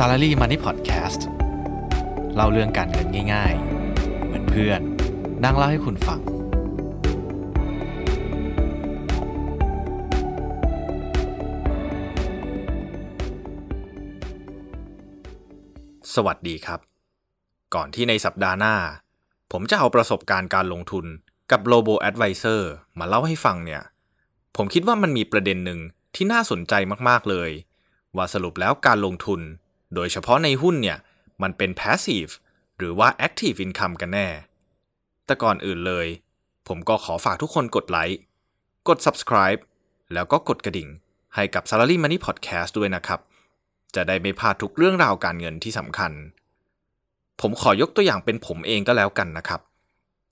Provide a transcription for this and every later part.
Salary Money Podcast เล่าเรื่องการเงินง่าย ๆ เหมือนเพื่อนนั่งเล่าให้คุณฟัง สวัสดีครับ ก่อนที่ในสัปดาห์หน้า ผมจะเอาประสบการณ์การลงทุนกับ Robo Advisor มาเล่าให้ฟังเนี่ย ผมคิดว่ามันมีประเด็นหนึ่งที่น่าสนใจมากๆเลย ว่าสรุปแล้วการลงทุน โดยเฉพาะในหุ้นเนี่ย มันเป็น passive หรือว่า active income กันแน่ แต่ก่อนอื่นเลย ผมก็ขอฝากทุกคนกดไลค์ กด subscribe แล้วก็กดกระดิ่ง ให้กับ Salary Money Podcast ด้วยนะครับ จะได้ไม่พลาดทุกเรื่องราวการเงินที่สำคัญ ผมขอยกตัวอย่างเป็นผมเองก็แล้วกันนะครับ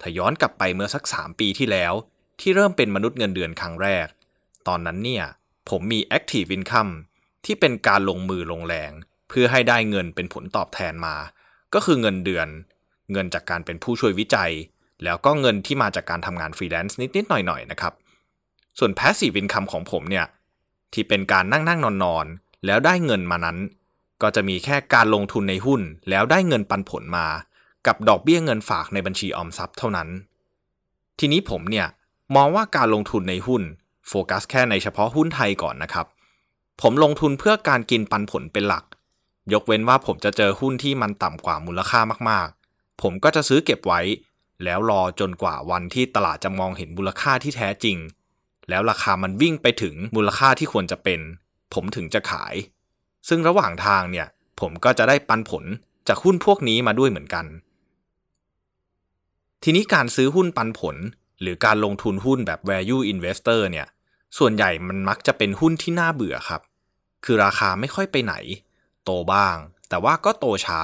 ถ้าย้อนกลับไปเมื่อสัก 3 ปีที่แล้ว ที่เริ่มเป็นมนุษย์เงินเดือนครั้งแรก ตอนนั้นเนี่ย ผมมี active income ที่เป็นการลงมือลงแรง เพื่อให้ได้เงินเป็นผลตอบแทนมา ก็คือเงินเดือน เงินจากการเป็นผู้ช่วยวิจัย แล้วก็เงินที่มาจากการทำงานฟรีแลนซ์นิดๆหน่อยๆนะครับ ส่วน passive income ของผมเนี่ยที่เป็นการนั่งนั่งนอนนอนแล้วได้เงินมานั้น ก็จะมีแค่การลงทุนในหุ้น แล้วได้เงินปันผลมา กับดอกเบี้ยเงินฝากในบัญชีออมทรัพย์เท่านั้น ทีนี้ผมเนี่ยมองว่าการลงทุนในหุ้นโฟกัสแค่ในเฉพาะหุ้นไทยก่อนนะครับ ผมลงทุนเพื่อการกินปันผลเป็นหลัก ยกเว้นว่าผมจะเจอหุ้นที่มันต่ำกว่ามูลค่ามากๆ ผมก็จะซื้อเก็บไว้ แล้วรอจนกว่าวันที่ตลาดจะมองเห็นมูลค่าที่แท้จริง แล้วราคามันวิ่งไปถึงมูลค่าที่ควรจะเป็น ผมถึงจะขาย ซึ่งระหว่างทางเนี่ยผมก็จะได้ปันผลจากหุ้นพวกนี้มาด้วยเหมือนกัน ทีนี้การซื้อหุ้นปันผล หรือการลงทุนหุ้นแบบ value investor เนี่ยส่วนใหญ่มันมักจะเป็นหุ้นที่น่าเบื่อครับ คือราคาไม่ค่อยไปไหน โตบ้าง แต่ว่าก็โตช้า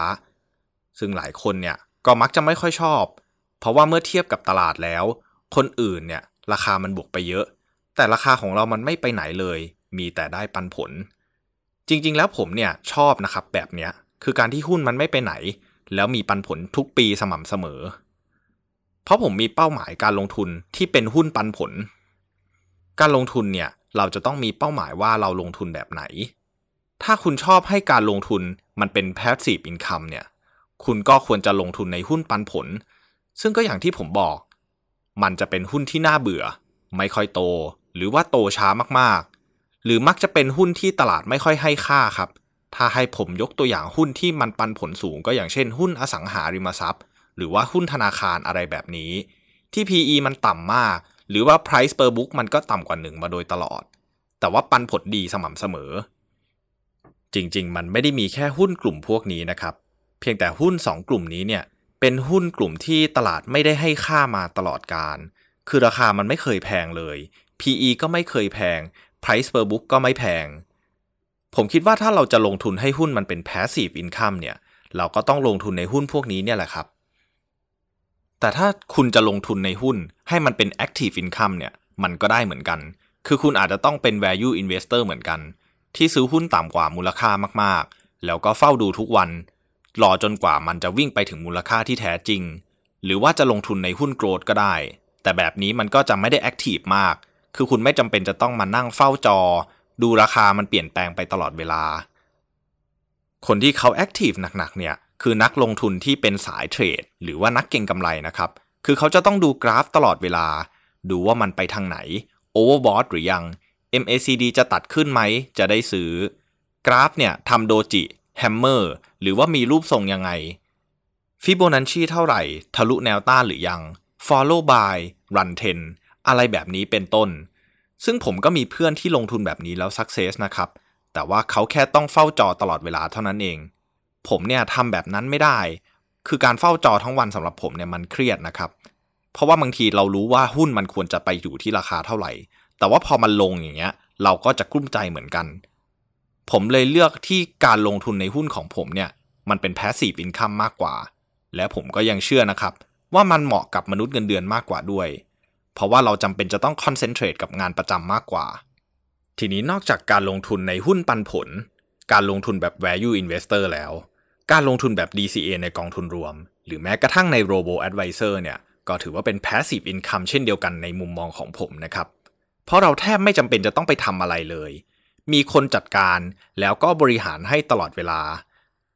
ซึ่งหลายคนเนี่ยก็มักจะไม่ค่อยชอบ เพราะว่าเมื่อเทียบกับตลาดแล้ว คนอื่นเนี่ยราคามันบวกไปเยอะ แต่ราคาของเรามันไม่ไปไหนเลย มีแต่ได้ปันผล จริงๆ แล้วผมเนี่ยชอบนะครับแบบเนี้ยคือการที่หุ้นมันไม่ไปไหน แล้วมีปันผลทุกปีสม่ำเสมอ เพราะผมมีเป้าหมายการลงทุนที่เป็นหุ้นปันผล การลงทุนเนี่ยเราจะต้องมีเป้าหมายว่าเราลงทุนแบบไหน ถ้าคุณชอบให้การลงทุนมันเป็น passive income เนี่ย คุณก็ควรจะลงทุนในหุ้นปันผล ซึ่งก็อย่างที่ผมบอก มันจะเป็นหุ้นที่น่าเบื่อ ไม่ค่อยโต หรือว่าโตช้ามากๆ หรือมักจะเป็นหุ้นที่ตลาดไม่ค่อยให้ค่าครับ ถ้าให้ผมยกตัวอย่างหุ้นที่มันปันผลสูงก็อย่างเช่น หุ้นอสังหาริมทรัพย์ หรือว่าหุ้นธนาคารอะไรแบบนี้ ที่ PE มันต่ำมาก หรือว่า Price per book มันก็ต่ำกว่าหนึ่งมาโดยตลอด แต่ว่าปันผลดีสม่ำเสมอ จริง ๆ มันไม่ได้มีแค่หุ้นกลุ่มพวกนี้นะครับ เพียงแต่หุ้น 2 กลุ่มนี้เนี่ยเป็นหุ้นกลุ่มที่ตลาดไม่ได้ให้ค่ามาตลอดการ คือราคามันไม่เคยแพงเลย PE ก็ไม่เคยแพง Price per book ก็ไม่แพง ผมคิดว่าถ้าเราจะลงทุนให้หุ้นมันเป็น passive income เนี่ย เราก็ต้องลงทุนในหุ้นพวกนี้เนี่ยแหละครับ แต่ถ้าคุณจะลงทุนในหุ้นให้มันเป็น active income เนี่ย มันก็ได้เหมือนกัน คือคุณอาจจะต้องเป็น value investor เหมือนกัน ที่ซื้อหุ้นต่ำกว่ามูลค่ามากๆ แล้วก็เฝ้าดูทุกวันรอจนกว่ามันจะวิ่งไปถึงมูลค่าที่แท้จริง หรือว่าจะลงทุนในหุ้นโกรดก็ได้ แต่แบบนี้มันก็จะไม่ได้แอคทีฟมาก คือคุณไม่จำเป็นจะต้องมานั่งเฝ้าจอ ดูราคามันเปลี่ยนแปลงไปตลอดเวลา คนที่เขาแอคทีฟหนักๆเนี่ยคือนักลงทุนที่เป็นสายเทรด หรือว่านักเก็งกำไรนะครับ คือเขาจะต้องดูกราฟตลอดเวลา ดูว่ามันไปทางไหน overbought หรือยัง MACD จะตัดขึ้นไหม จะได้ซื้อ กราฟเนี่ยทำ doji hammer หรือว่ามีรูปทรงยังไงฟิโบนัชชีเท่าไหร่ ทะลุแนวต้านหรือยัง Follow Buy Run Trend อะไรแบบนี้เป็นต้น ซึ่งผมก็มีเพื่อนที่ลงทุนแบบนี้แล้ว Success นะครับ แต่ว่าเขาแค่ต้องเฝ้าจอตลอดเวลาเท่านั้นเอง ผมเนี่ยทำแบบนั้นไม่ได้ คือการเฝ้าจอทั้งวันสำหรับผมเนี่ยมันเครียดนะครับ เพราะว่าบางทีเรารู้ว่าหุ้นมันควรจะไปอยู่ที่ราคาเท่าไหร่ แต่ว่าพอมันลงอย่างเงี้ย เราก็จะกลุ้มใจเหมือนกัน ผมเลยเลือกที่การลงทุนในหุ้นของผมเนี่ย มันเป็น passive income มากกว่า และผมก็ยังเชื่อนะครับ ว่ามันเหมาะกับมนุษย์เงินเดือนมากกว่าด้วย เพราะว่าเราจำเป็นจะต้องคอนเซนเทรตกับงานประจำมากกว่า ทีนี้นอกจากการลงทุนในหุ้นปันผล การลงทุนแบบ value investor แล้ว การลงทุนแบบ DCA ในกองทุนรวม หรือแม้กระทั่งใน robo advisor เนี่ย ก็ถือว่าเป็น passive income เช่นเดียวกันในมุมมองของผมนะครับ เพราะเราแทบไม่จำเป็นจะต้องไปทำอะไรเลย มีคนจัดการแล้วก็บริหารให้ตลอดเวลา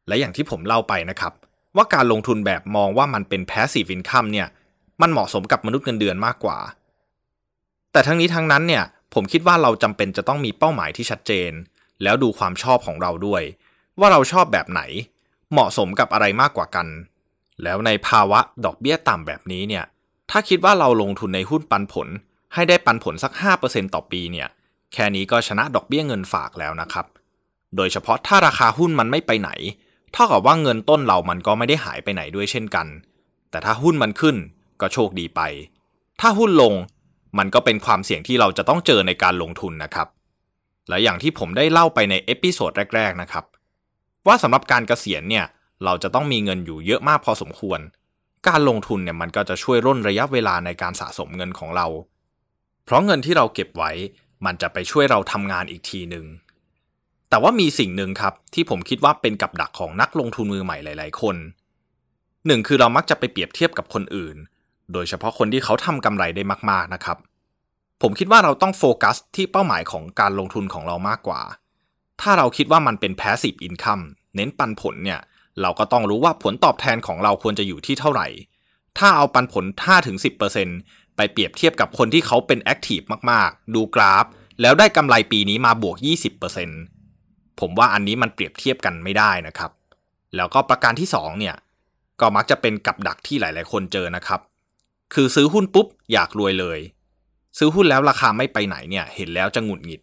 และอย่างที่ผมเล่าไปนะครับ ว่าการลงทุนแบบมองว่ามันเป็น passive income เนี่ย มันเหมาะสมกับมนุษย์เงินเดือนมากกว่า แต่ทั้งนี้ทั้งนั้นเนี่ยผมคิดว่าเราจำเป็นจะต้องมีเป้าหมายที่ชัดเจน แล้วดูความชอบของเราด้วย ว่าเราชอบแบบไหน เหมาะสมกับอะไรมากกว่ากัน แล้วในภาวะดอกเบี้ยต่ำแบบนี้เนี่ย ถ้าคิดว่าเราลงทุนในหุ้นปันผล ให้ได้ปันผลสัก 5%ต่อปีเนี่ย แค่นี้ก็ชนะดอกเบี้ยเงินฝากแล้วนะครับ โดยเฉพาะถ้าราคาหุ้นมันไม่ไปไหน เท่ากับว่าเงินต้นเรามันก็ไม่ได้หายไปไหนด้วยเช่นกัน แต่ถ้าหุ้นมันขึ้นก็โชคดีไป ถ้าหุ้นลงมันก็เป็นความเสี่ยงที่เราจะต้องเจอในการลงทุนนะครับ และอย่างที่ผมได้เล่าไปใน episode แรก ๆ นะครับ ว่าสำหรับการเกษียณเนี่ยเราจะต้องมีเงินอยู่เยอะมากพอสมควร การลงทุนเนี่ยมันก็จะช่วยร่นระยะเวลาในการสะสมเงินของเรา เพราะเงินที่เราเก็บไว้ มันจะไปช่วยเราทำงานอีกทีหนึ่งแต่ว่ามีสิ่งหนึ่งครับ ที่ผมคิดว่าเป็นกับดักของนักลงทุนมือใหม่หลาย ๆ คนหนึ่งคือเรามักจะไปเปรียบเทียบกับคนอื่น โดยเฉพาะคนที่เขาทำกำไรได้มาก ๆ นะครับ ผมคิดว่าเราต้องโฟกัสที่เป้าหมายของการลงทุนของเรามากกว่า ถ้าเราคิดว่ามันเป็น passive income เน้นปันผลเนี่ย เราก็ต้องรู้ว่าผลตอบแทนของเราควรจะอยู่ที่เท่าไหร่ ถ้าเอาปันผล 5-10% ไปเปรียบเทียบกับคนที่เขาเป็น active มากๆ ดูกราฟ แล้วได้กำไรปีนี้มาบวก 20%ผมว่าอันนี้มันเปรียบเทียบกันไม่ได้นะครับ แล้วก็ประการที่2เนี่ยก็มักจะเป็นกับดักที่หลาย ๆ คนเจอนะครับ คือซื้อหุ้นปุ๊บอยากรวยเลย ซื้อหุ้นแล้วราคาไม่ไปไหนเนี่ยเห็นแล้วจะหงุดหงิด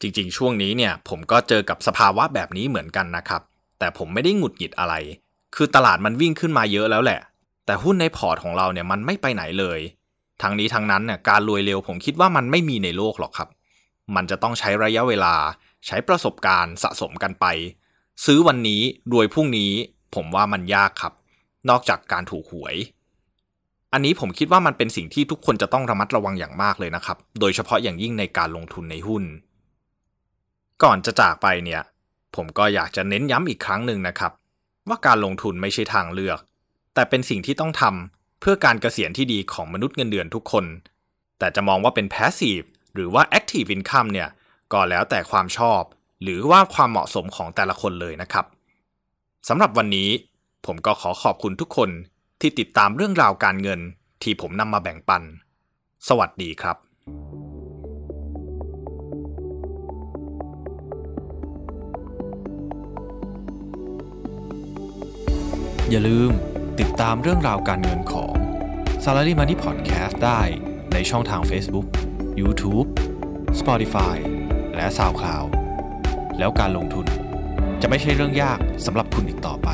จริง ๆ ช่วงนี้เนี่ยผมก็เจอกับสภาวะแบบนี้เหมือนกันนะครับ แต่ผมไม่ได้หงุดหงิดอะไร คือตลาดมันวิ่งขึ้นมาเยอะแล้วแหละ แต่หุ้นในพอร์ตของเราเนี่ยมันไม่ไปไหนเลย ทั้งนี้ทั้งนั้นเนี่ยการรวยเร็วผมคิดว่ามันไม่มีในโลกหรอกครับ มันจะต้องใช้ระยะเวลา ใช้ประสบการณ์สะสมกันไป ซื้อวันนี้รวยพรุ่งนี้ ผมว่ามันยากครับ นอกจากการถูกหวย อันนี้ผมคิดว่ามันเป็นสิ่งที่ทุกคนจะต้องระมัดระวังอย่างมากเลยนะครับ โดยเฉพาะอย่างยิ่งในการลงทุนในหุ้น ก่อนจะจากไปเนี่ยผมก็อยากจะเน้นย้ำอีกครั้งหนึ่งนะครับ ว่าการลงทุนไม่ใช่ทางเลือก แต่เป็นสิ่งที่ต้องทำ เพื่อการเกษียณที่ดีของมนุษย์เงินเดือนทุกคน แต่จะมองว่าเป็น passive หรือว่า active income เนี่ยก็แล้วแต่ความชอบ หรือว่าความเหมาะสมของแต่ละคนเลยนะครับสำหรับวันนี้ ผมก็ขอขอบคุณทุกคนที่ติดตามเรื่องราวการเงินที่ผมนำมาแบ่งปัน สวัสดีครับอย่าลืม ติดตามเรื่องราวการเงินของ Salary Money Podcast ได้ในช่องทาง Facebook, YouTube, Spotify และ SoundCloud แล้วการลงทุนจะไม่ใช่เรื่องยากสำหรับคุณอีกต่อไป